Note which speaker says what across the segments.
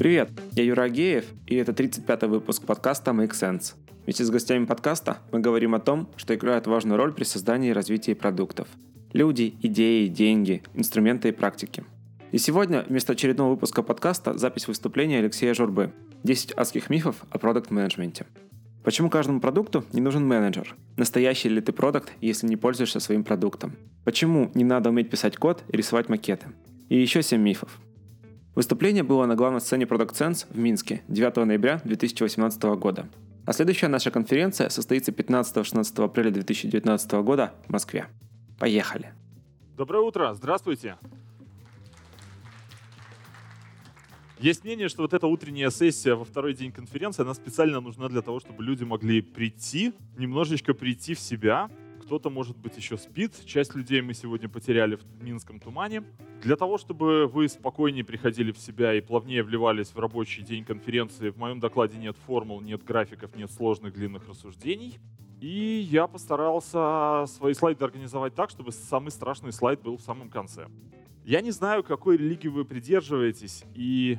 Speaker 1: Привет, я Юра Агеев, и это 35-й выпуск подкаста Make Sense. Вместе с гостями подкаста мы говорим о том, что играет важную роль при создании и развитии продуктов. Люди, идеи, деньги, инструменты и практики. И сегодня вместо очередного выпуска подкаста запись выступления Алексея Журбы «10 адских мифов о продукт-менеджменте». Почему каждому продукту не нужен менеджер? Настоящий ли ты продукт, если не пользуешься своим продуктом? Почему не надо уметь писать код и рисовать макеты? И еще 7 мифов. Выступление было на главной сцене Product Sense в Минске 9 ноября 2018 года. А следующая наша конференция состоится 15-16 апреля 2019 года в Москве. Поехали!
Speaker 2: Доброе утро, здравствуйте! Есть мнение, что вот эта утренняя сессия во второй день конференции, она специально нужна для того, чтобы люди могли прийти, немножечко прийти в себя. Кто-то, может быть, еще спит. Часть людей мы сегодня потеряли в Минском тумане. Для того, чтобы вы спокойнее приходили в себя и плавнее вливались в рабочий день конференции, в моем докладе нет формул, нет графиков, нет сложных длинных рассуждений. И я постарался свои слайды организовать так, чтобы самый страшный слайд был в самом конце. Я не знаю, какой религии вы придерживаетесь и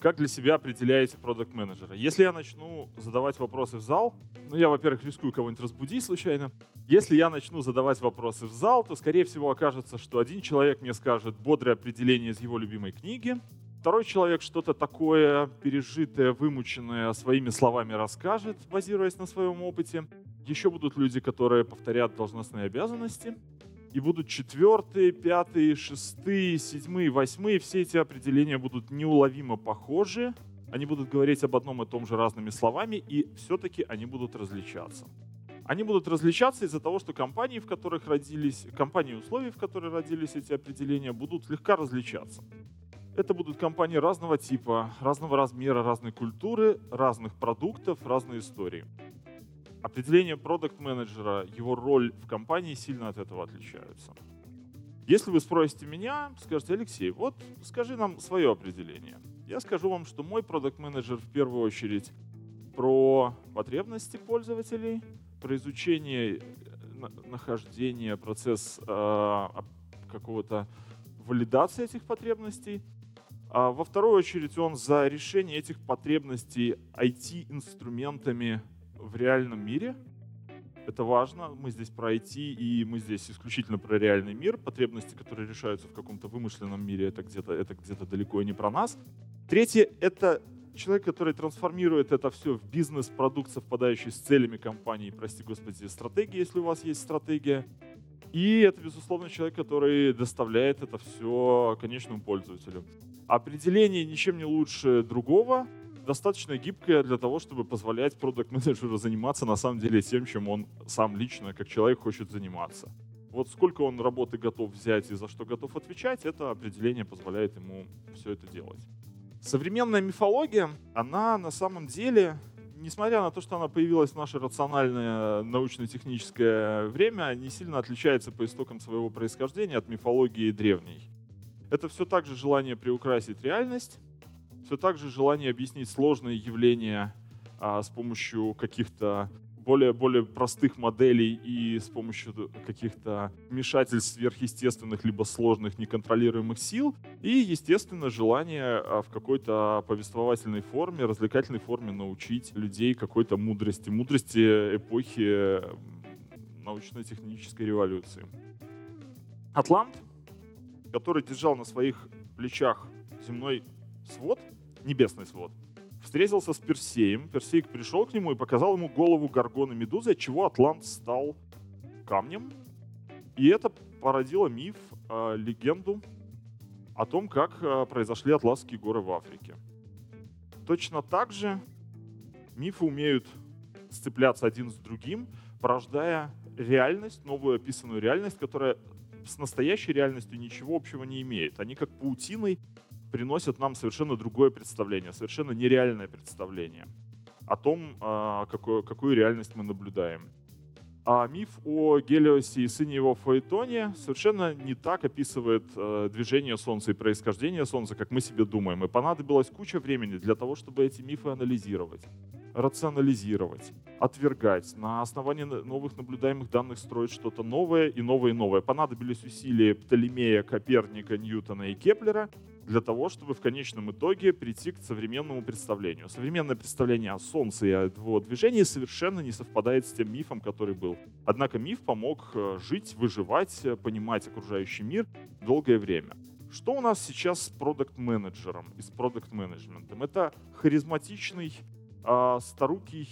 Speaker 2: как для себя определяете продукт менеджера. Если я начну задавать вопросы в зал, ну я, во-первых, рискую кого-нибудь разбудить случайно. Если я начну задавать вопросы в зал, то, скорее всего, окажется, что один человек мне скажет бодрое определение из его любимой книги, второй человек что-то такое пережитое, вымученное своими словами расскажет, базируясь на своем опыте. Еще будут люди, которые повторят должностные обязанности и будут четвертые, пятые, шестые, седьмые, восьмые. Все эти определения будут неуловимо похожи. Они будут говорить об одном и том же разными словами, и все-таки они будут различаться. Они будут различаться из-за того, что компании, в которых родились, компании условий, в которых родились эти определения, будут слегка различаться. Это будут компании разного типа, разного размера, разной культуры, разных продуктов, разной истории определение продукт-менеджера, его роль в компании сильно от этого отличаются. Если вы спросите меня, скажете, Алексей, вот скажи нам свое определение. Я скажу вам, что мой продукт-менеджер в первую очередь про потребности пользователей, про изучение э, нахождения, процесс э, какого-то валидации этих потребностей. А во вторую очередь он за решение этих потребностей IT-инструментами в реальном мире. Это важно. Мы здесь про IT, и мы здесь исключительно про реальный мир. Потребности, которые решаются в каком-то вымышленном мире, это где-то это где-то далеко и не про нас. Третье — это человек, который трансформирует это все в бизнес-продукт, совпадающий с целями компании, прости господи, стратегии, если у вас есть стратегия. И это, безусловно, человек, который доставляет это все конечному пользователю. Определение ничем не лучше другого достаточно гибкая для того, чтобы позволять продукт-менеджеру заниматься на самом деле тем, чем он сам лично, как человек, хочет заниматься. Вот сколько он работы готов взять и за что готов отвечать, это определение позволяет ему все это делать. Современная мифология, она на самом деле, несмотря на то, что она появилась в наше рациональное научно-техническое время, не сильно отличается по истокам своего происхождения от мифологии древней. Это все так же желание приукрасить реальность, все так же желание объяснить сложные явления а, с помощью каких-то более, более простых моделей и с помощью каких-то вмешательств сверхъестественных либо сложных неконтролируемых сил. И, естественно, желание а, в какой-то повествовательной форме, развлекательной форме научить людей какой-то мудрости. Мудрости эпохи научно-технической революции. Атлант, который держал на своих плечах земной свод, небесный свод, встретился с Персеем. Персей пришел к нему и показал ему голову Гаргона Медузы, от чего Атлант стал камнем. И это породило миф, э, легенду о том, как э, произошли Атласские горы в Африке. Точно так же мифы умеют сцепляться один с другим, порождая реальность, новую описанную реальность, которая с настоящей реальностью ничего общего не имеет. Они как паутиной приносят нам совершенно другое представление, совершенно нереальное представление о том, а, какую, какую реальность мы наблюдаем. А миф о Гелиосе и сыне его Фаэтоне совершенно не так описывает э, движение Солнца и происхождение Солнца, как мы себе думаем. И понадобилась куча времени для того, чтобы эти мифы анализировать, рационализировать, отвергать, на основании новых наблюдаемых данных строить что-то новое и новое и новое. Понадобились усилия Птолемея, Коперника, Ньютона и Кеплера, для того, чтобы в конечном итоге прийти к современному представлению. Современное представление о Солнце и о его движении совершенно не совпадает с тем мифом, который был. Однако миф помог э, жить, выживать, э, понимать окружающий мир долгое время. Что у нас сейчас с продукт-менеджером и с продукт-менеджментом? Это харизматичный, э, старукий,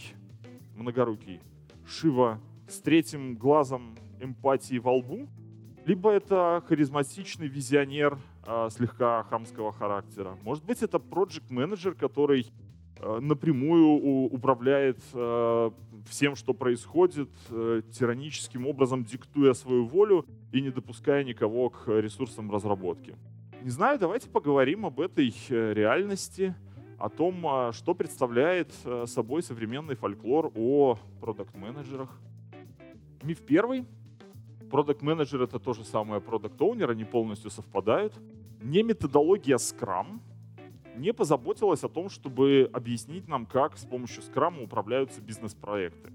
Speaker 2: многорукий Шива с третьим глазом эмпатии во лбу, либо это харизматичный визионер э, слегка хамского характера. Может быть, это проект-менеджер, который э, напрямую управляет э, всем, что происходит, э, тираническим образом диктуя свою волю и не допуская никого к ресурсам разработки. Не знаю, давайте поговорим об этой э, реальности, о том, а, что представляет э, собой современный фольклор о продукт-менеджерах. Миф первый Продукт менеджер это то же самое продукт оунер они полностью совпадают. Не методология Scrum не позаботилась о том, чтобы объяснить нам, как с помощью Scrum управляются бизнес-проекты.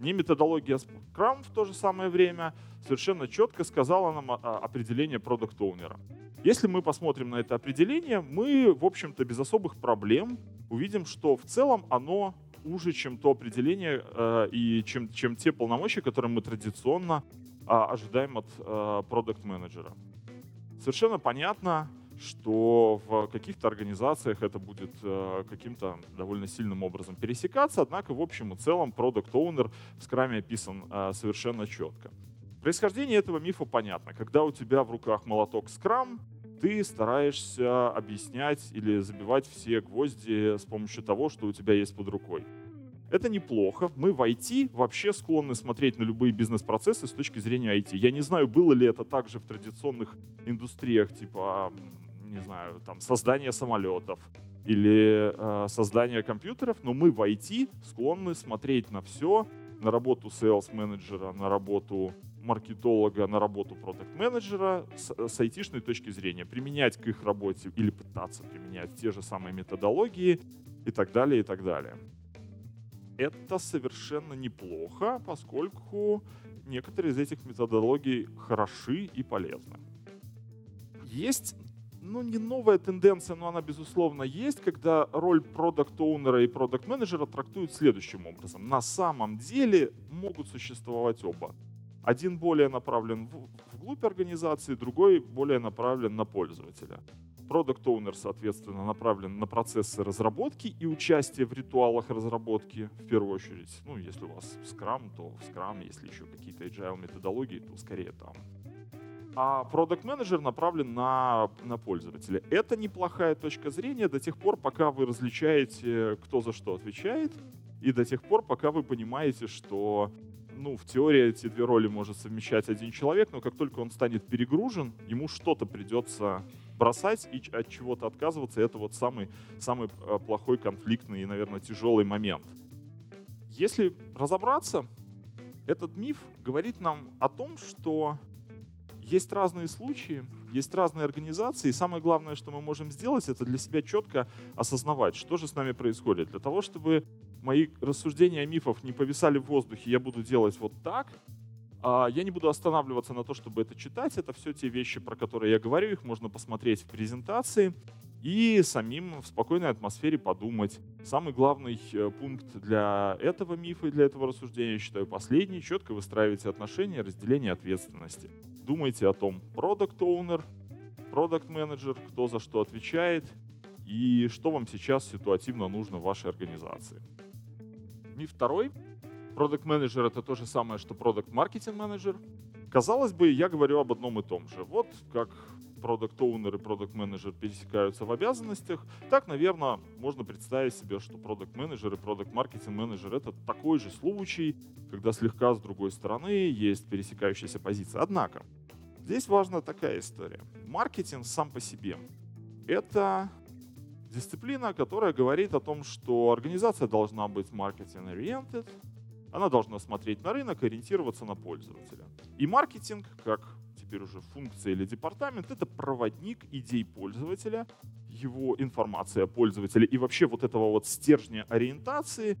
Speaker 2: Не методология Scrum в то же самое время совершенно четко сказала нам определение продукт оунера Если мы посмотрим на это определение, мы, в общем-то, без особых проблем увидим, что в целом оно уже, чем то определение э, и чем, чем те полномочия, которые мы традиционно а, ожидаем от а, продукт-менеджера. Совершенно понятно, что в каких-то организациях это будет э, каким-то довольно сильным образом пересекаться, однако в общем и целом продукт оунер в скраме описан э, совершенно четко. Происхождение этого мифа понятно. Когда у тебя в руках молоток скрам, ты стараешься объяснять или забивать все гвозди с помощью того, что у тебя есть под рукой. Это неплохо. Мы в IT вообще склонны смотреть на любые бизнес-процессы с точки зрения IT. Я не знаю, было ли это также в традиционных индустриях, типа, не знаю, там, создание самолетов или э, создание компьютеров, но мы в IT склонны смотреть на все, на работу sales-менеджера, на работу маркетолога, на работу продукт-менеджера с, с айтишной точки зрения, применять к их работе или пытаться применять те же самые методологии и так далее, и так далее это совершенно неплохо, поскольку некоторые из этих методологий хороши и полезны. Есть ну, не новая тенденция, но она, безусловно, есть, когда роль продукт-оунера и продукт-менеджера трактуют следующим образом. На самом деле могут существовать оба. Один более направлен вглубь организации, другой более направлен на пользователя. Product Owner, соответственно, направлен на процессы разработки и участие в ритуалах разработки, в первую очередь. Ну, если у вас Scrum, то в Scrum, если еще какие-то agile методологии, то скорее там. А Product Manager направлен на, на пользователя. Это неплохая точка зрения до тех пор, пока вы различаете, кто за что отвечает, и до тех пор, пока вы понимаете, что ну, в теории эти две роли может совмещать один человек, но как только он станет перегружен, ему что-то придется бросать и от чего-то отказываться, это вот самый, самый э, плохой, конфликтный и, наверное, тяжелый момент. Если разобраться, этот миф говорит нам о том, что есть разные случаи, есть разные организации, и самое главное, что мы можем сделать, это для себя четко осознавать, что же с нами происходит. Для того, чтобы мои рассуждения о мифах не повисали в воздухе, я буду делать вот так, я не буду останавливаться на то, чтобы это читать. Это все те вещи, про которые я говорю. Их можно посмотреть в презентации и самим в спокойной атмосфере подумать. Самый главный э, пункт для этого мифа и для этого рассуждения, я считаю, последний. Четко выстраивайте отношения, разделение ответственности. Думайте о том, продукт оунер продукт менеджер кто за что отвечает и что вам сейчас ситуативно нужно в вашей организации. Миф второй Продукт менеджер это то же самое, что продукт маркетинг менеджер. Казалось бы, я говорю об одном и том же. Вот как продукт оунер и продукт менеджер пересекаются в обязанностях, так, наверное, можно представить себе, что продукт менеджер и продукт маркетинг менеджер это такой же случай, когда слегка с другой стороны есть пересекающаяся позиция. Однако, здесь важна такая история. Маркетинг сам по себе — это дисциплина, которая говорит о том, что организация должна быть marketing-oriented, она должна смотреть на рынок, ориентироваться на пользователя. И маркетинг, как теперь уже функция или департамент, это проводник идей пользователя, его информация о пользователе и вообще вот этого вот стержня ориентации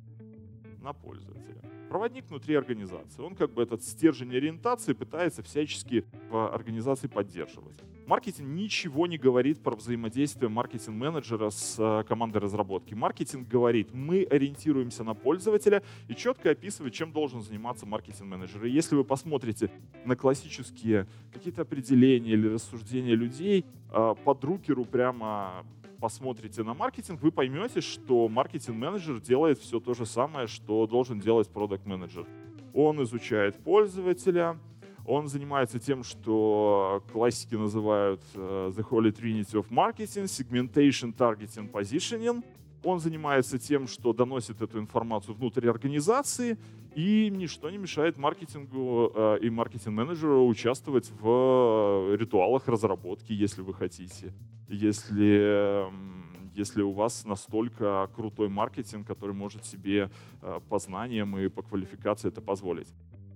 Speaker 2: на пользователя. проводник внутри организации. Он как бы этот стержень ориентации пытается всячески в организации поддерживать. Маркетинг ничего не говорит про взаимодействие маркетинг-менеджера с э, командой разработки. Маркетинг говорит, мы ориентируемся на пользователя и четко описывает, чем должен заниматься маркетинг-менеджер. И если вы посмотрите на классические какие-то определения или рассуждения людей, э, по друкеру прямо посмотрите на маркетинг, вы поймете, что маркетинг-менеджер делает все то же самое, что должен делать продукт-менеджер. Он изучает пользователя, он занимается тем, что классики называют uh, The Holy Trinity of Marketing, Segmentation, Targeting, Positioning. Он занимается тем, что доносит эту информацию внутрь организации, и ничто не мешает маркетингу uh, и маркетинг-менеджеру участвовать в uh, ритуалах разработки, если вы хотите. Если если у вас настолько крутой маркетинг, который может себе по знаниям и по квалификации это позволить.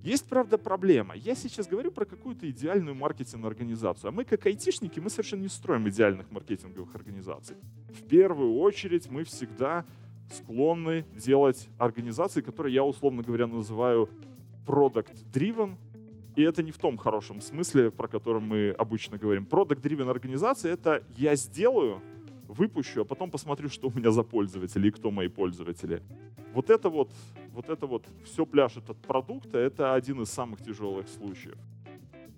Speaker 2: Есть, правда, проблема. Я сейчас говорю про какую-то идеальную маркетинговую организацию. А мы, как айтишники, мы совершенно не строим идеальных маркетинговых организаций. В первую очередь мы всегда склонны делать организации, которые я, условно говоря, называю product-driven, и это не в том хорошем смысле, про который мы обычно говорим. Product-driven организация — это я сделаю, выпущу, а потом посмотрю, что у меня за пользователи и кто мои пользователи. Вот это вот, вот это вот все пляшет от продукта, это один из самых тяжелых случаев.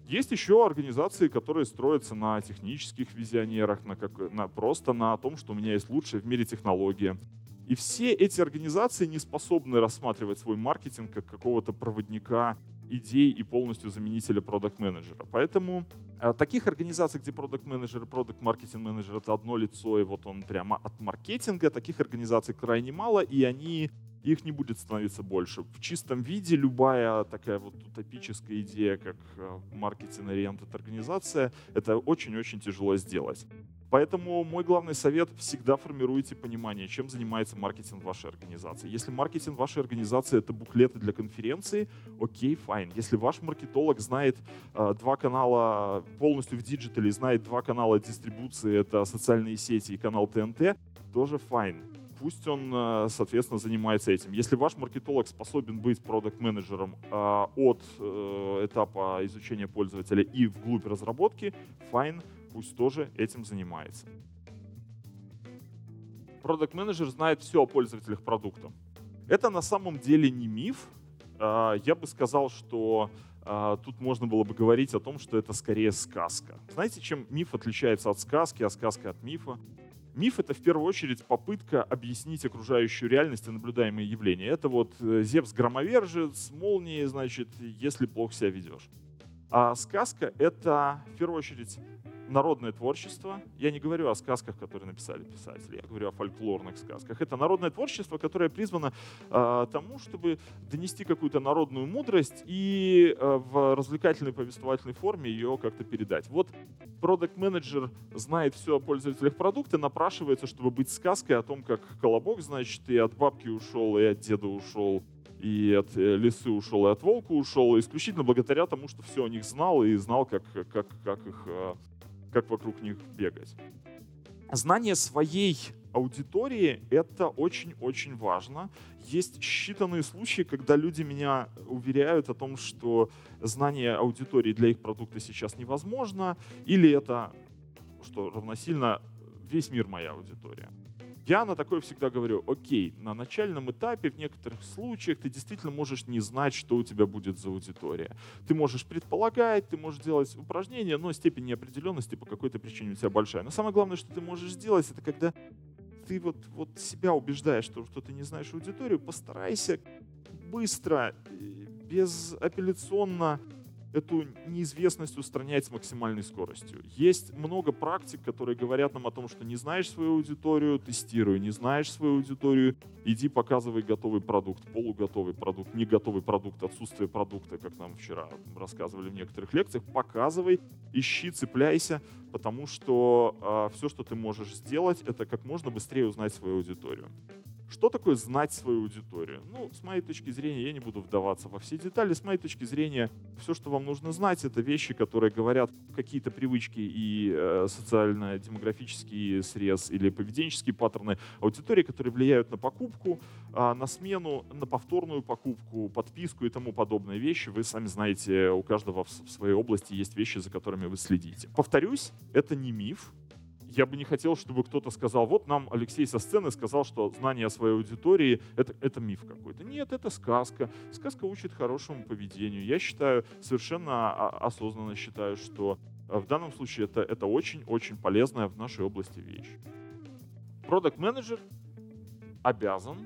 Speaker 2: Есть еще организации, которые строятся на технических визионерах, на как, на, просто на том, что у меня есть лучшая в мире технология. И все эти организации не способны рассматривать свой маркетинг как какого-то проводника идей и полностью заменителя продукт-менеджера. Поэтому э, таких организаций, где продукт-менеджер и продукт-маркетинг-менеджер это одно лицо, и вот он прямо от маркетинга, таких организаций крайне мало, и они их не будет становиться больше. В чистом виде любая такая вот утопическая идея, как э, маркетинг-ориентед организация, это очень-очень тяжело сделать. Поэтому мой главный совет – всегда формируйте понимание, чем занимается маркетинг вашей организации. Если маркетинг вашей организации – это буклеты для конференции, окей, fine. Если ваш маркетолог знает э, два канала полностью в диджитале, знает два канала дистрибуции – это социальные сети и канал ТНТ, тоже fine пусть он, э, соответственно, занимается этим. Если ваш маркетолог способен быть продукт-менеджером э, от э, этапа изучения пользователя и вглубь разработки, fine, пусть тоже этим занимается. Продукт-менеджер знает все о пользователях продукта. Это на самом деле не миф. А, я бы сказал, что а, тут можно было бы говорить о том, что это скорее сказка. Знаете, чем миф отличается от сказки, а сказка от мифа? Миф — это в первую очередь попытка объяснить окружающую реальность и наблюдаемые явления. Это вот э, Зевс-громовержец, молнии, значит, если плохо себя ведешь. А сказка — это в первую очередь народное творчество. Я не говорю о сказках, которые написали писатели, я говорю о фольклорных сказках. Это народное творчество, которое призвано э, тому, чтобы донести какую-то народную мудрость и э, в развлекательной повествовательной форме ее как-то передать. Вот продукт-менеджер знает все о пользователях продукта, напрашивается, чтобы быть сказкой о том, как колобок, значит, и от бабки ушел, и от деда ушел, и от э, лисы ушел, и от волка ушел, исключительно благодаря тому, что все о них знал и знал, как, как, как их э, как вокруг них бегать. Знание своей аудитории — это очень-очень важно. Есть считанные случаи, когда люди меня уверяют о том, что знание аудитории для их продукта сейчас невозможно, или это, что равносильно, весь мир моя аудитория. Я на такое всегда говорю, окей, на начальном этапе в некоторых случаях ты действительно можешь не знать, что у тебя будет за аудитория. Ты можешь предполагать, ты можешь делать упражнения, но степень неопределенности по какой-то причине у тебя большая. Но самое главное, что ты можешь сделать, это когда ты вот, вот себя убеждаешь, что, что ты не знаешь аудиторию, постарайся быстро, безапелляционно эту неизвестность устранять с максимальной скоростью. Есть много практик, которые говорят нам о том, что не знаешь свою аудиторию, тестируй, не знаешь свою аудиторию, иди показывай готовый продукт, полуготовый продукт, не готовый продукт, отсутствие продукта, как нам вчера рассказывали в некоторых лекциях, показывай, ищи, цепляйся, потому что э, а, все, что ты можешь сделать, это как можно быстрее узнать свою аудиторию. Что такое знать свою аудиторию? Ну, с моей точки зрения, я не буду вдаваться во все детали. С моей точки зрения, все, что вам нужно знать, это вещи, которые говорят какие-то привычки и э, социально-демографический срез или поведенческие паттерны аудитории, которые влияют на покупку, э, на смену, на повторную покупку, подписку и тому подобные вещи. Вы сами знаете, у каждого в, в своей области есть вещи, за которыми вы следите. Повторюсь, это не миф, я бы не хотел, чтобы кто-то сказал, вот нам Алексей со сцены сказал, что знание о своей аудитории это, это миф какой-то. Нет, это сказка. Сказка учит хорошему поведению. Я считаю, совершенно осознанно считаю, что э, в данном случае это, это очень-очень полезная в нашей области вещь. Продукт менеджер обязан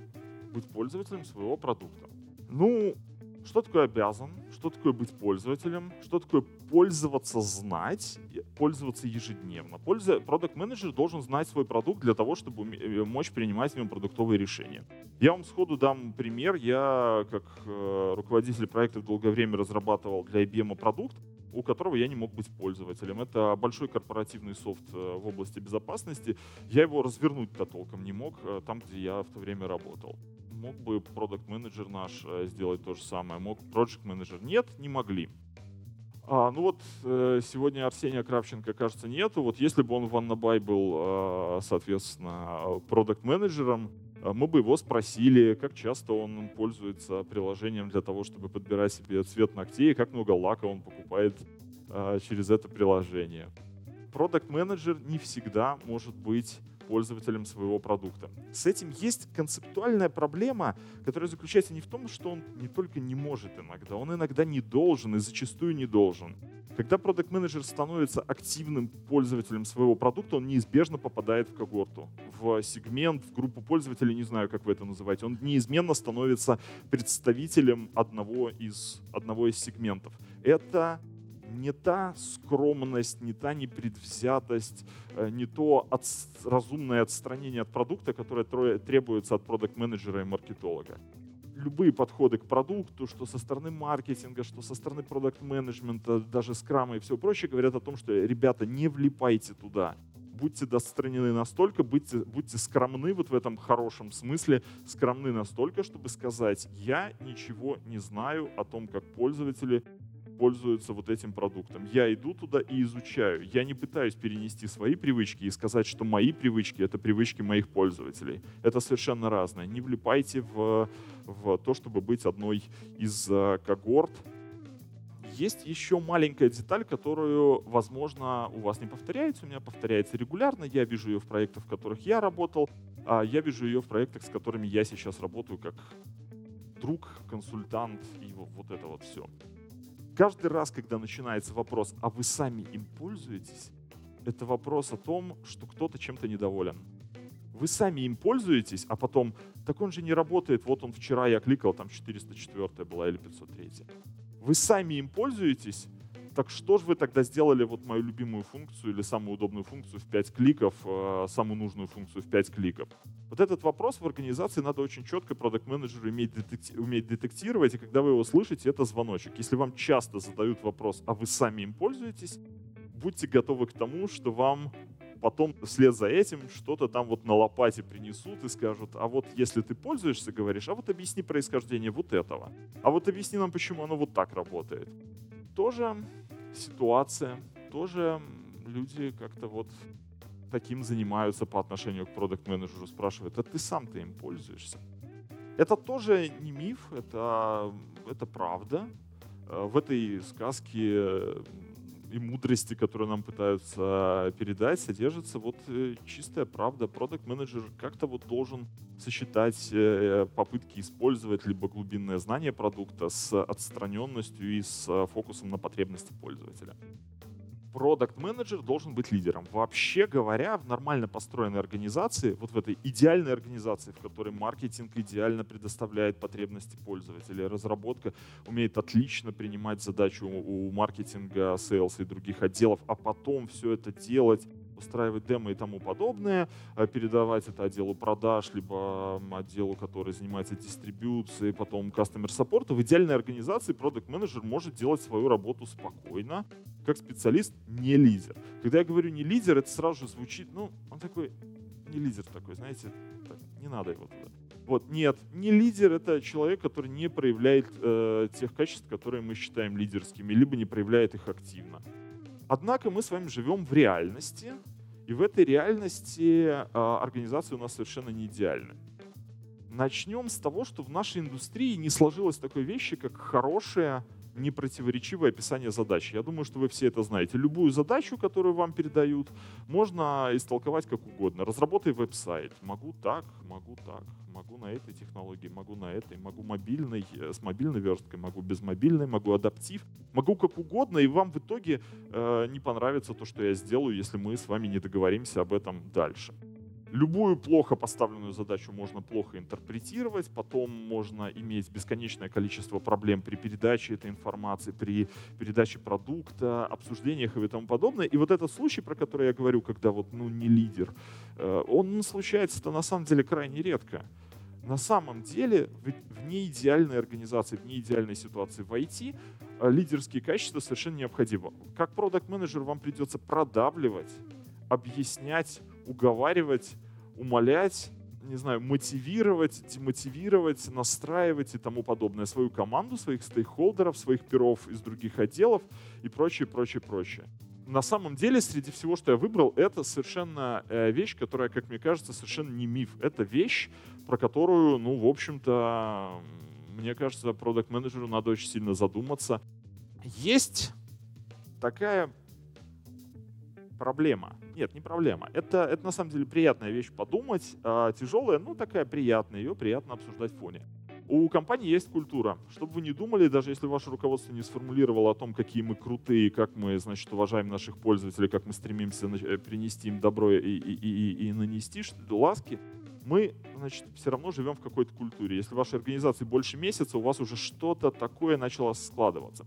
Speaker 2: быть пользователем своего продукта. Ну, что такое обязан? Что такое быть пользователем? Что такое пользоваться знать? Пользоваться ежедневно. Польза... Продукт-менеджер должен знать свой продукт для того, чтобы э, мочь принимать в нем продуктовые решения. Я вам сходу дам пример. Я, как э, руководитель проекта, долгое время разрабатывал для IBM продукт, у которого я не мог быть пользователем. Это большой корпоративный софт э, в области безопасности. Я его развернуть-то толком не мог э, там, где я в то время работал мог бы продукт менеджер наш э, сделать то же самое, мог project менеджер Нет, не могли. А, ну вот э, сегодня Арсения Кравченко, кажется, нету. Вот если бы он в Аннабай был, э, соответственно, продукт менеджером мы бы его спросили, как часто он пользуется приложением для того, чтобы подбирать себе цвет ногтей, как много лака он покупает через это приложение. Продукт менеджер не всегда может быть пользователем своего продукта. С этим есть концептуальная проблема, которая заключается не в том, что он не только не может иногда, он иногда не должен и зачастую не должен. Когда продукт менеджер становится активным пользователем своего продукта, он неизбежно попадает в когорту, в сегмент, в группу пользователей, не знаю, как вы это называете. Он неизменно становится представителем одного из, одного из сегментов. Это не та скромность, не та непредвзятость, э, не то от, разумное отстранение от продукта, которое требуется от продукт-менеджера и маркетолога. Любые подходы к продукту, что со стороны маркетинга, что со стороны продукт-менеджмента, даже скрама и все прочее, говорят о том, что, ребята, не влипайте туда будьте достранены настолько, будьте, будьте скромны вот в этом хорошем смысле, скромны настолько, чтобы сказать, я ничего не знаю о том, как пользователи пользуются вот этим продуктом. Я иду туда и изучаю. Я не пытаюсь перенести свои привычки и сказать, что мои привычки — это привычки моих пользователей. Это совершенно разное. Не влипайте в, в то, чтобы быть одной из э, когорт. Есть еще маленькая деталь, которую, возможно, у вас не повторяется. У меня повторяется регулярно. Я вижу ее в проектах, в которых я работал. А я вижу ее в проектах, с которыми я сейчас работаю как друг, консультант и вот это вот все. Каждый раз, когда начинается вопрос, а вы сами им пользуетесь, это вопрос о том, что кто-то чем-то недоволен. Вы сами им пользуетесь, а потом, так он же не работает, вот он вчера я кликал, там 404 была или 503. Вы сами им пользуетесь, так что же вы тогда сделали вот мою любимую функцию или самую удобную функцию в 5 кликов, э, самую нужную функцию в 5 кликов? Вот этот вопрос в организации надо очень четко продукт менеджеру иметь, детекти- уметь детектировать, и когда вы его слышите, это звоночек. Если вам часто задают вопрос, а вы сами им пользуетесь, будьте готовы к тому, что вам потом вслед за этим что-то там вот на лопате принесут и скажут, а вот если ты пользуешься, говоришь, а вот объясни происхождение вот этого, а вот объясни нам, почему оно вот так работает. Тоже ситуация, тоже люди как-то вот таким занимаются по отношению к продукт-менеджеру, спрашивают, а ты сам-то им пользуешься? Это тоже не миф, это, это правда. Э, в этой сказке и мудрости, которую нам пытаются передать, содержится вот э, чистая правда. Продукт-менеджер как-то вот должен сочетать э, попытки использовать либо глубинное знание продукта с отстраненностью и с фокусом на потребности пользователя продукт менеджер должен быть лидером. Вообще говоря, в нормально построенной организации, вот в этой идеальной организации, в которой маркетинг идеально предоставляет потребности пользователя, разработка умеет отлично принимать задачу у маркетинга, sales и других отделов, а потом все это делать устраивать демо и тому подобное, э, передавать это отделу продаж, либо отделу, который занимается дистрибьюцией, потом customer support. В идеальной организации продукт менеджер может делать свою работу спокойно, как специалист, не лидер. Когда я говорю не лидер, это сразу же звучит, ну, он такой, не лидер такой, знаете, так, не надо его туда. Вот, нет, не лидер это человек, который не проявляет э, тех качеств, которые мы считаем лидерскими, либо не проявляет их активно. Однако мы с вами живем в реальности, и в этой реальности э, организация у нас совершенно не идеальна. Начнем с того, что в нашей индустрии не сложилось такой вещи, как хорошая непротиворечивое описание задачи. Я думаю, что вы все это знаете. Любую задачу, которую вам передают, можно истолковать как угодно. Разработай веб-сайт. Могу так, могу так, могу на этой технологии, могу на этой, могу мобильной, э, с мобильной версткой, могу без мобильной, могу адаптив, могу как угодно, и вам в итоге э, не понравится то, что я сделаю, если мы с вами не договоримся об этом дальше. Любую плохо поставленную задачу можно плохо интерпретировать, потом можно иметь бесконечное количество проблем при передаче этой информации, при передаче продукта, обсуждениях и тому подобное. И вот этот случай, про который я говорю, когда вот ну не лидер, э, он случается-то на самом деле крайне редко. На самом деле в неидеальной организации, в неидеальной ситуации в IT э, лидерские качества совершенно необходимы. Как продукт менеджер вам придется продавливать, объяснять, уговаривать, умолять, не знаю, мотивировать, демотивировать, настраивать и тому подобное свою команду, своих стейкхолдеров, своих перов из других отделов и прочее, прочее, прочее. На самом деле, среди всего, что я выбрал, это совершенно э, вещь, которая, как мне кажется, совершенно не миф. Это вещь, про которую, ну, в общем-то, мне кажется, продукт-менеджеру надо очень сильно задуматься. Есть такая проблема. Нет, не проблема. Это, это на самом деле приятная вещь подумать. А, тяжелая, ну такая приятная. Ее приятно обсуждать в фоне. У компании есть культура. Чтобы вы не думали, даже если ваше руководство не сформулировало о том, какие мы крутые, как мы, значит, уважаем наших пользователей, как мы стремимся э, принести им добро и, и, и, и нанести ласки, мы, значит, все равно живем в какой-то культуре. Если в вашей организации больше месяца, у вас уже что-то такое начало складываться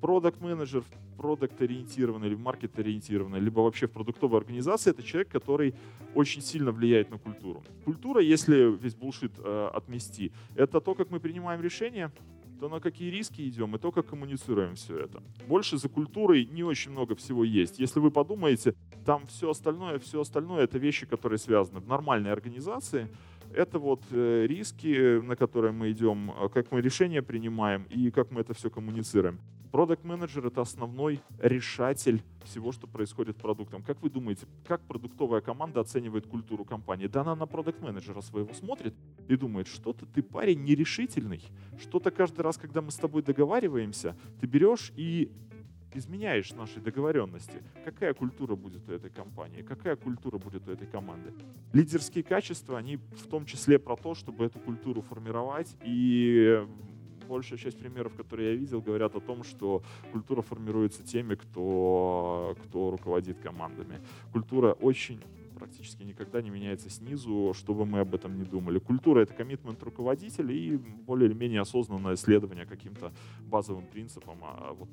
Speaker 2: продукт-менеджер, продукт-ориентированный или маркет-ориентированный, либо вообще в продуктовой организации, это человек, который очень сильно влияет на культуру. Культура, если весь булшит э, отмести, это то, как мы принимаем решения, то на какие риски идем и то, как коммуницируем все это. Больше за культурой не очень много всего есть. Если вы подумаете, там все остальное, все остальное это вещи, которые связаны в нормальной организации. Это вот э, риски, на которые мы идем, э, как мы решения принимаем и как мы это все коммуницируем. Продукт менеджер это основной решатель всего, что происходит продуктом. Как вы думаете, как продуктовая команда оценивает культуру компании? Да она на продукт менеджера своего смотрит и думает, что-то ты парень нерешительный, что-то каждый раз, когда мы с тобой договариваемся, ты берешь и изменяешь наши договоренности. Какая культура будет у этой компании? Какая культура будет у этой команды? Лидерские качества, они в том числе про то, чтобы эту культуру формировать и большая часть примеров, которые я видел, говорят о том, что культура формируется теми, кто, кто руководит командами. Культура очень практически никогда не меняется снизу, чтобы мы об этом не думали. Культура — это коммитмент руководителя и более или менее осознанное следование каким-то базовым принципам. А вот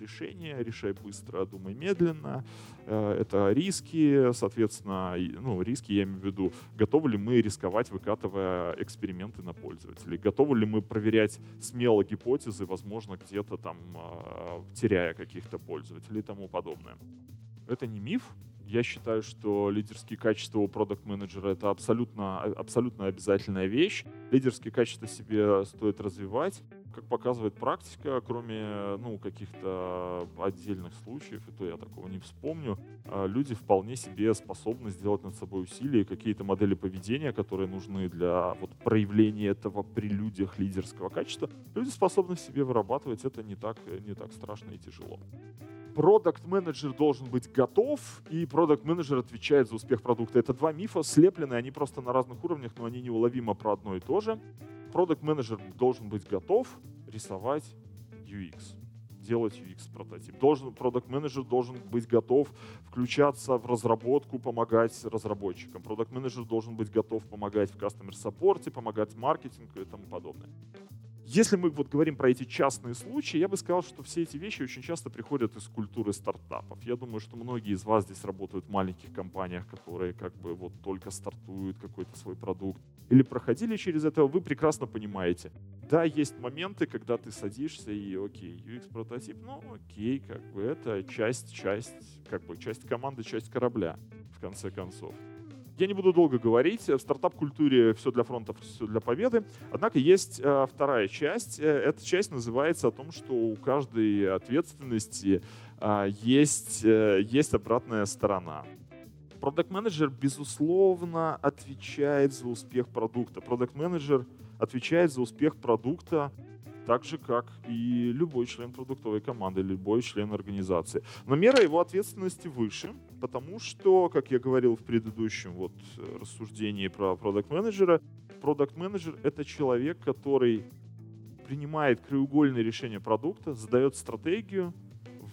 Speaker 2: решение, решай быстро, думай медленно. Э, это риски, соответственно, ну, риски я имею в виду, готовы ли мы рисковать, выкатывая эксперименты на пользователей, готовы ли мы проверять смело гипотезы, возможно, где-то там э, теряя каких-то пользователей и тому подобное. Это не миф, я считаю, что лидерские качества у продукт-менеджера это абсолютно, абсолютно обязательная вещь. Лидерские качества себе стоит развивать. Как показывает практика, кроме ну, каких-то отдельных случаев, и то я такого не вспомню, а, люди вполне себе способны сделать над собой усилия, какие-то модели поведения, которые нужны для вот, проявления этого при людях лидерского качества. Люди способны себе вырабатывать, это не так, не так страшно и тяжело продукт-менеджер должен быть готов, и продукт-менеджер отвечает за успех продукта. Это два мифа слепленные, они просто на разных уровнях, но они неуловимо про одно и то же. Продукт-менеджер должен быть готов рисовать UX делать UX-прототип. Должен, продукт-менеджер должен быть готов включаться в разработку, помогать разработчикам. Продукт-менеджер должен быть готов помогать в customer-саппорте, помогать маркетингу и тому подобное. Если мы вот говорим про эти частные случаи, я бы сказал, что все эти вещи очень часто приходят из культуры стартапов. Я думаю, что многие из вас здесь работают в маленьких компаниях, которые как бы вот только стартуют какой-то свой продукт или проходили через это, вы прекрасно понимаете. Да, есть моменты, когда ты садишься и окей, UX-прототип, ну окей, как бы это часть, часть, как бы часть команды, часть корабля, в конце концов. Я не буду долго говорить. В стартап-культуре все для фронта, все для победы. Однако есть э, вторая часть. Э, эта часть называется о том, что у каждой ответственности э, есть, э, есть обратная сторона. Продукт менеджер безусловно, отвечает за успех продукта. Продукт менеджер отвечает за успех продукта так же, как и любой член продуктовой команды, любой член организации. Но мера его ответственности выше, потому что, как я говорил в предыдущем вот э, рассуждении про продукт-менеджера, продукт-менеджер — это человек, который принимает краеугольные решения продукта, задает стратегию,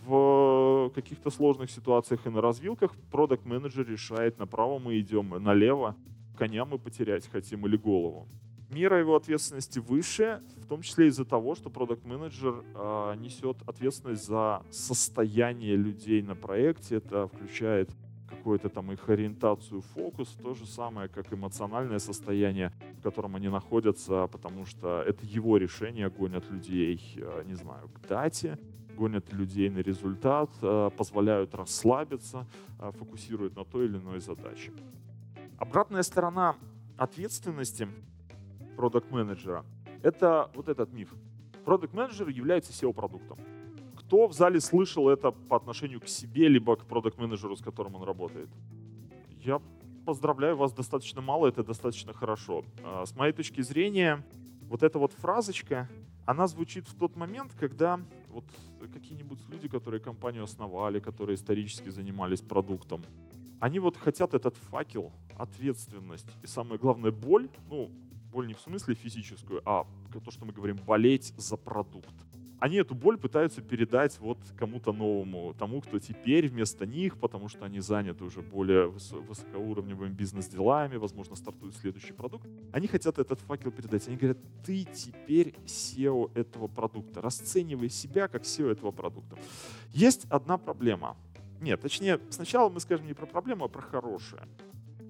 Speaker 2: в каких-то сложных ситуациях и на развилках продукт-менеджер решает, направо мы идем, налево, коня мы потерять хотим или голову. Мера его ответственности выше, в том числе из-за того, что продукт-менеджер э, несет ответственность за состояние людей на проекте. Это включает какую-то там их ориентацию, фокус, то же самое, как эмоциональное состояние, в котором они находятся, потому что это его решение, гонят людей, э, не знаю, к дате, гонят людей на результат, э, позволяют расслабиться, э, фокусируют на той или иной задаче. Обратная сторона ответственности продукт-менеджера, это вот этот миф. Продукт-менеджер является SEO-продуктом. Кто в зале слышал это по отношению к себе, либо к продукт-менеджеру, с которым он работает? Я поздравляю вас, достаточно мало, это достаточно хорошо. А, с моей точки зрения, вот эта вот фразочка, она звучит в тот момент, когда вот какие-нибудь люди, которые компанию основали, которые исторически занимались продуктом, они вот хотят этот факел, ответственность и самое главное боль, ну, боль не в смысле физическую, а то, что мы говорим, болеть за продукт. Они эту боль пытаются передать вот кому-то новому, тому, кто теперь вместо них, потому что они заняты уже более высокоуровневыми бизнес-делами, возможно, стартует следующий продукт. Они хотят этот факел передать. Они говорят, ты теперь SEO этого продукта. Расценивай себя как SEO этого продукта. Есть одна проблема. Нет, точнее, сначала мы скажем не про проблему, а про хорошее.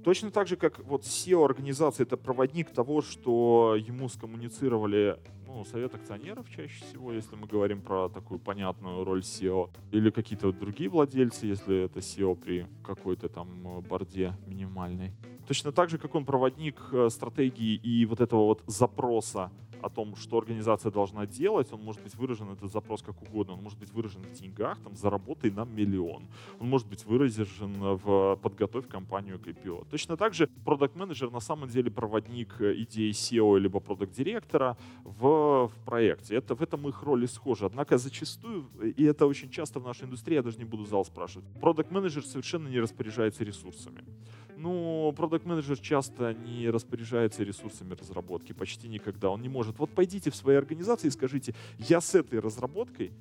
Speaker 2: Точно так же, как вот SEO организации это проводник того, что ему скоммуницировали ну, совет акционеров чаще всего, если мы говорим про такую понятную роль SEO, или какие-то другие владельцы, если это SEO при какой-то там борде минимальной. Точно так же, как он проводник э, стратегии и вот этого вот запроса о том, что организация должна делать, он может быть выражен, этот запрос как угодно, он может быть выражен в деньгах, там, заработай нам миллион. Он может быть выражен в подготовь компанию к IPO. Точно так же продукт менеджер на самом деле проводник идеи SEO либо продукт директора в, в проекте. Это, в этом их роли схожи. Однако зачастую, и это очень часто в нашей индустрии, я даже не буду зал спрашивать, продукт менеджер совершенно не распоряжается ресурсами. Ну, продукт менеджер часто не распоряжается ресурсами разработки, почти никогда. Он не может. Вот пойдите в своей организации и скажите, я с этой разработкой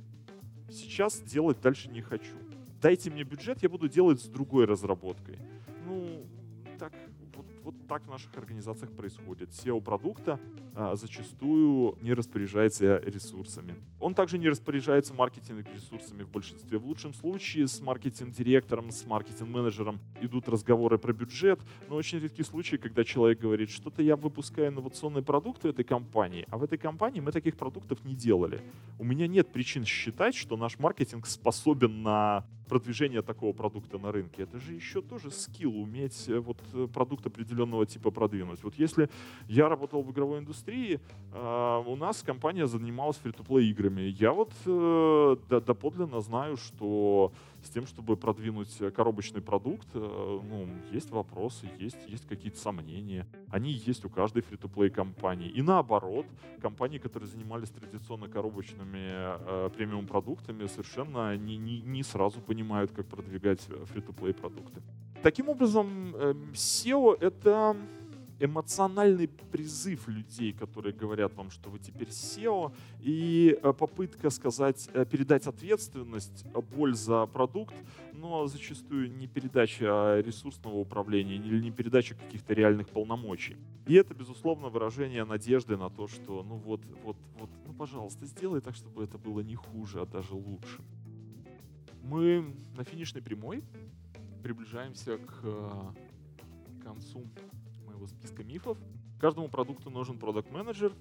Speaker 2: сейчас делать дальше не хочу. Дайте мне бюджет, я буду делать с другой разработкой. Ну, так вот так в наших организациях происходит. SEO продукта а, зачастую не распоряжается ресурсами. Он также не распоряжается маркетинг-ресурсами в большинстве. В лучшем случае с маркетинг-директором, с маркетинг-менеджером идут разговоры про бюджет, но очень редкие случаи, когда человек говорит, что-то я выпускаю инновационный продукт в этой компании, а в этой компании мы таких продуктов не делали. У меня нет причин считать, что наш маркетинг способен на продвижение такого продукта на рынке. Это же еще тоже скилл, уметь э, вот э, продукт определенного типа продвинуть. Вот если я работал в игровой индустрии, э, у нас компания занималась фри-то-плей играми. Я вот доподлинно знаю, что с тем, чтобы продвинуть коробочный продукт, ну, есть вопросы, есть, есть какие-то сомнения. Они есть у каждой фри-то-плей компании. И наоборот, компании, которые занимались традиционно коробочными э, премиум продуктами, совершенно не, не, не сразу понимают, как продвигать фри-то-плей продукты. Таким образом, эм, SEO — это эмоциональный призыв людей, которые говорят вам, что вы теперь SEO, и э, попытка сказать, э, передать ответственность, э, боль за продукт, но зачастую не передача ресурсного управления или не передача каких-то реальных полномочий. И это, безусловно, выражение надежды на то, что, ну вот, вот, вот, ну, пожалуйста, сделай так, чтобы это было не хуже, а даже лучше. Мы на финишной прямой приближаемся к концу моего списка мифов. Каждому продукту нужен продукт менеджер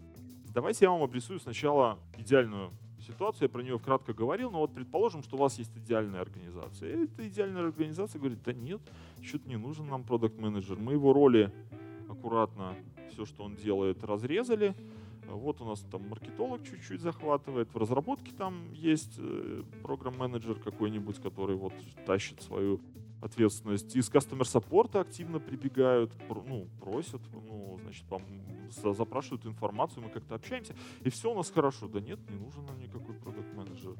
Speaker 2: Давайте я вам обрисую сначала идеальную ситуацию, я про нее кратко говорил, но вот предположим, что у вас есть идеальная организация. И эта идеальная организация говорит, да нет, что-то не нужен нам продукт менеджер Мы его роли аккуратно, все, что он делает, разрезали. Вот у нас там маркетолог чуть-чуть захватывает, в разработке там есть э, программ-менеджер какой-нибудь, который вот тащит свою ответственность. Из customer support активно прибегают, ну, просят, ну, значит, запрашивают информацию, мы как-то общаемся, и все у нас хорошо. Да нет, не нужен нам никакой продукт менеджер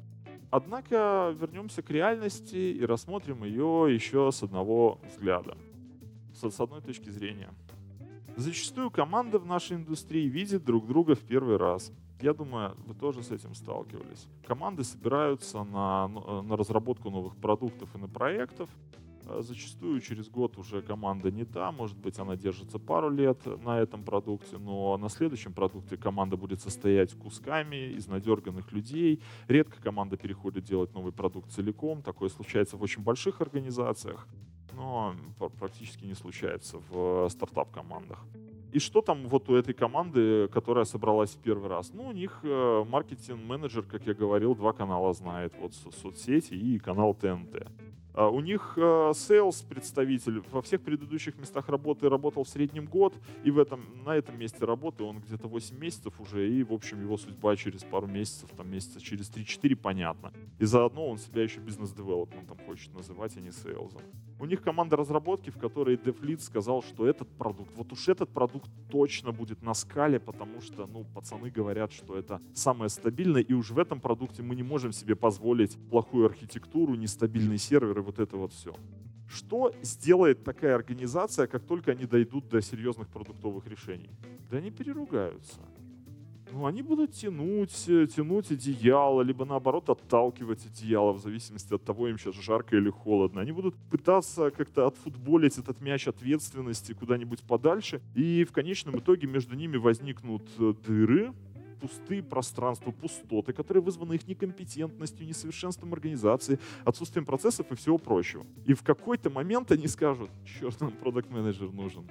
Speaker 2: Однако вернемся к реальности и рассмотрим ее еще с одного взгляда, с одной точки зрения. Зачастую команда в нашей индустрии видит друг друга в первый раз. Я думаю, вы тоже с этим сталкивались. Команды собираются на, на разработку новых продуктов и на проектов, зачастую через год уже команда не та, может быть, она держится пару лет на этом продукте, но на следующем продукте команда будет состоять кусками из надерганных людей. Редко команда переходит делать новый продукт целиком, такое случается в очень больших организациях, но практически не случается в стартап-командах. И что там вот у этой команды, которая собралась в первый раз? Ну, у них э, маркетинг-менеджер, как я говорил, два канала знает. Вот соцсети и канал ТНТ. А, у них а, sales представитель во всех предыдущих местах работы работал в среднем год, и в этом, на этом месте работы он где-то 8 месяцев уже, и, в общем, его судьба через пару месяцев, там месяца через 3-4 понятно. И заодно он себя еще бизнес-девелопментом хочет называть, а не сейлзом. У них команда разработки, в которой DevLead сказал, что этот продукт, вот уж этот продукт точно будет на скале, потому что, ну, пацаны говорят, что это самое стабильное, и уж в этом продукте мы не можем себе позволить плохую архитектуру, нестабильный сервер вот это вот все. Что сделает такая организация, как только они дойдут до серьезных продуктовых решений? Да они переругаются. Ну, они будут тянуть, э, тянуть одеяло, либо наоборот отталкивать одеяло, в зависимости от того, им сейчас жарко или холодно. Они будут пытаться как-то отфутболить этот мяч ответственности куда-нибудь подальше, и в конечном итоге между ними возникнут э, дыры, пустые пространства, пустоты, которые вызваны их некомпетентностью, несовершенством организации, отсутствием процессов и всего прочего. И в какой-то момент они скажут, черт, нам продукт менеджер нужен.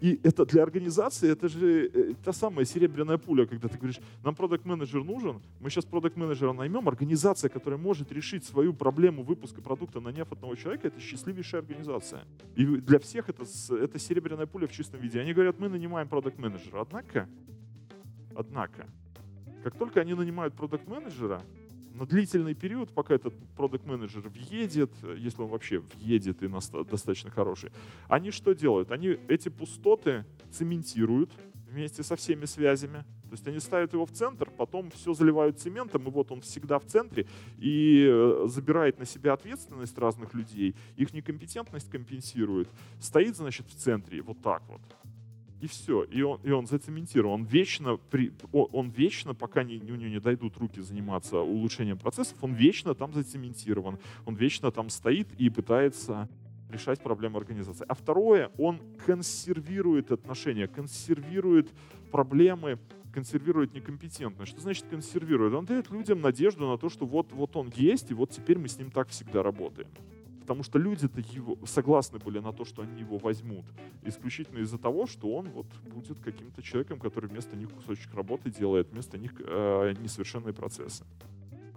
Speaker 2: И это для организации, это же э, та самая серебряная пуля, когда ты говоришь, нам продукт менеджер нужен, мы сейчас продукт менеджера наймем, организация, которая может решить свою проблему выпуска продукта, наняв одного человека, это счастливейшая организация. И для всех это, это серебряная пуля в чистом виде. Они говорят, мы нанимаем продукт менеджера Однако, однако, как только они нанимают продукт-менеджера, на длительный период, пока этот продукт-менеджер въедет, если он вообще въедет и достаточно хороший, они что делают? Они эти пустоты цементируют вместе со всеми связями. То есть они ставят его в центр, потом все заливают цементом, и вот он всегда в центре и э, забирает на себя ответственность разных людей, их некомпетентность компенсирует, стоит, значит, в центре, вот так вот и все. И он, и он зацементирован. Он вечно, при, он вечно, пока не, у него не дойдут руки заниматься улучшением процессов, он вечно там зацементирован. Он вечно там стоит и пытается решать проблемы организации. А второе, он консервирует отношения, консервирует проблемы, консервирует некомпетентность. Что значит консервирует? Он дает людям надежду на то, что вот, вот он есть, и вот теперь мы с ним так всегда работаем потому что люди-то его согласны были на то, что они его возьмут, исключительно из-за того, что он вот будет каким-то человеком, который вместо них кусочек работы делает, вместо них э, несовершенные процессы.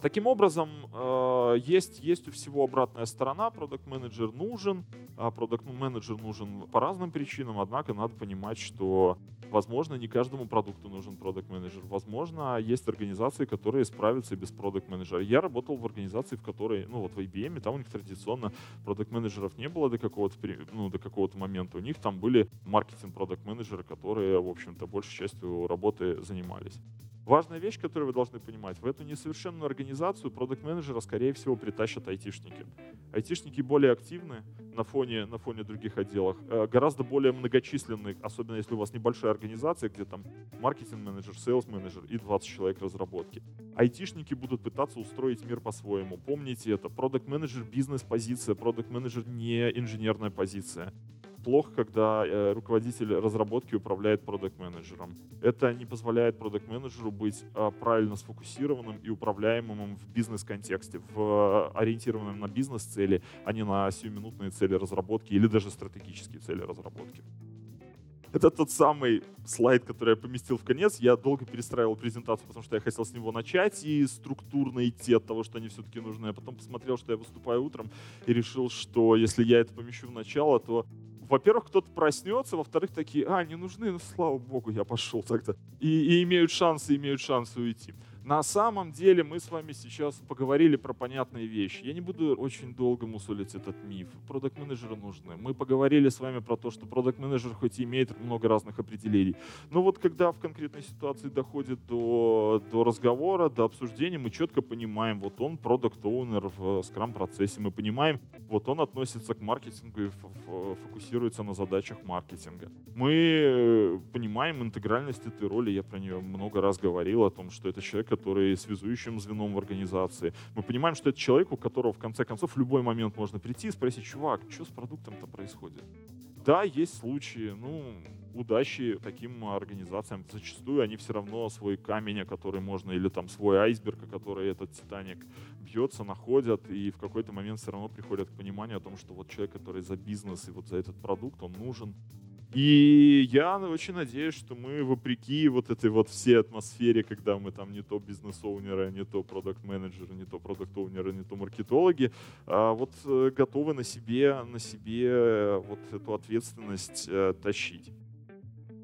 Speaker 2: Таким образом, э, есть, есть у всего обратная сторона. Продукт менеджер нужен, а продукт менеджер нужен по разным причинам, однако надо понимать, что, возможно, не каждому продукту нужен продукт менеджер. Возможно, есть организации, которые справятся без продукт менеджера. Я работал в организации, в которой, ну вот в IBM, там у них традиционно продукт менеджеров не было до какого-то ну, до какого-то момента. У них там были маркетинг продукт менеджеры, которые, в общем-то, большей частью работы занимались. Важная вещь, которую вы должны понимать, в эту несовершенную организацию продукт менеджера скорее всего, притащат айтишники. Айтишники более активны на фоне, на фоне других отделов, э, гораздо более многочисленны, особенно если у вас небольшая организация, где там маркетинг-менеджер, sales -менеджер и 20 человек разработки. Айтишники будут пытаться устроить мир по-своему. Помните это. Продукт менеджер бизнес-позиция, продукт менеджер не инженерная позиция плохо, когда э, руководитель разработки управляет продукт-менеджером. Это не позволяет продукт-менеджеру быть э, правильно сфокусированным и управляемым в бизнес-контексте, в, э, ориентированным на бизнес-цели, а не на сиюминутные цели разработки или даже стратегические цели разработки. Это тот самый слайд, который я поместил в конец. Я долго перестраивал презентацию, потому что я хотел с него начать и структурно идти от того, что они все-таки нужны. Я потом посмотрел, что я выступаю утром и решил, что если я это помещу в начало, то во-первых, кто-то проснется, во-вторых, такие, а, не нужны, ну, слава богу, я пошел тогда. И, и имеют шансы, имеют шансы уйти. На самом деле мы с вами сейчас поговорили про понятные вещи. Я не буду очень долго мусолить этот миф. Продукт менеджеры нужны. Мы поговорили с вами про то, что продукт менеджер хоть и имеет много разных определений, но вот когда в конкретной ситуации доходит до, до разговора, до обсуждения, мы четко понимаем, вот он продукт оунер в скрам процессе, мы понимаем, вот он относится к маркетингу и фокусируется на задачах маркетинга. Мы э, понимаем интегральность этой роли, я про нее много раз говорил, о том, что это человек, который связующим звеном в организации. Мы понимаем, что это человек, у которого в конце концов в любой момент можно прийти и спросить, чувак, что с продуктом-то происходит? Да, есть случаи, ну, удачи таким организациям. Зачастую они все равно свой камень, который можно, или там свой айсберг, который этот Титаник бьется, находят, и в какой-то момент все равно приходят к пониманию о том, что вот человек, который за бизнес и вот за этот продукт, он нужен, и я очень надеюсь, что мы, вопреки вот этой вот всей атмосфере, когда мы там не то бизнес-оунеры, не то продукт-менеджеры, не то продукт-оунеры, не то маркетологи, а вот э, готовы на себе, на себе вот эту ответственность э, тащить.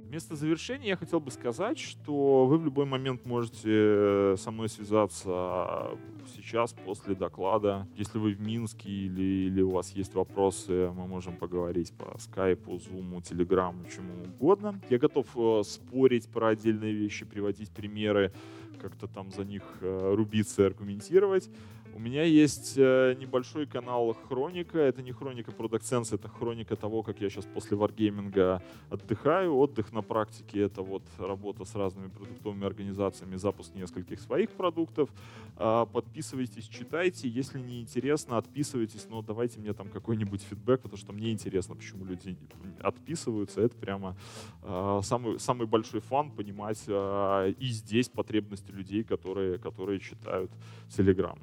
Speaker 2: Вместо завершения я хотел бы сказать, что вы в любой момент можете э, со мной связаться сейчас, после доклада. Если вы в Минске или, или у вас есть вопросы, мы можем поговорить по скайпу, зуму, телеграмму, чему угодно. Я готов э, спорить про отдельные вещи, приводить примеры, как-то там за них э, рубиться и аргументировать. У меня есть э, небольшой канал Хроника. Это не хроника Product это хроника того, как я сейчас после варгейминга отдыхаю. Отдых на практике — это вот работа с разными продуктовыми организациями, запуск нескольких своих продуктов. Э, подписывайтесь, читайте. Если не интересно, отписывайтесь, но давайте мне там какой-нибудь фидбэк, потому что мне интересно, почему люди отписываются. Это прямо э, самый, самый большой фан понимать э, и здесь потребности людей, которые, которые читают Telegram.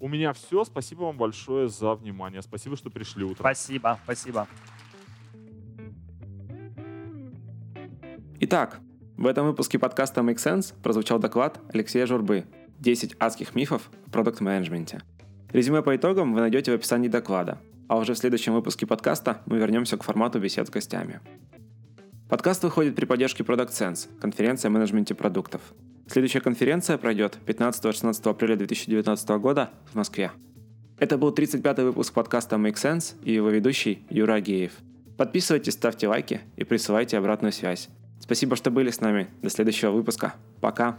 Speaker 2: У меня все. Спасибо вам большое за внимание. Спасибо, что пришли утром.
Speaker 3: Спасибо, спасибо.
Speaker 1: Итак, в этом выпуске подкаста Make Sense прозвучал доклад Алексея Журбы «10 адских мифов в продукт-менеджменте». Резюме по итогам вы найдете в описании доклада, а уже в следующем выпуске подкаста мы вернемся к формату бесед с гостями. Подкаст выходит при поддержке Product Sense, конференция о менеджменте продуктов. Следующая конференция пройдет 15-16 апреля 2019 года в Москве. Это был 35-й выпуск подкаста Make Sense и его ведущий Юра Агеев. Подписывайтесь, ставьте лайки и присылайте обратную связь. Спасибо, что были с нами. До следующего выпуска. Пока.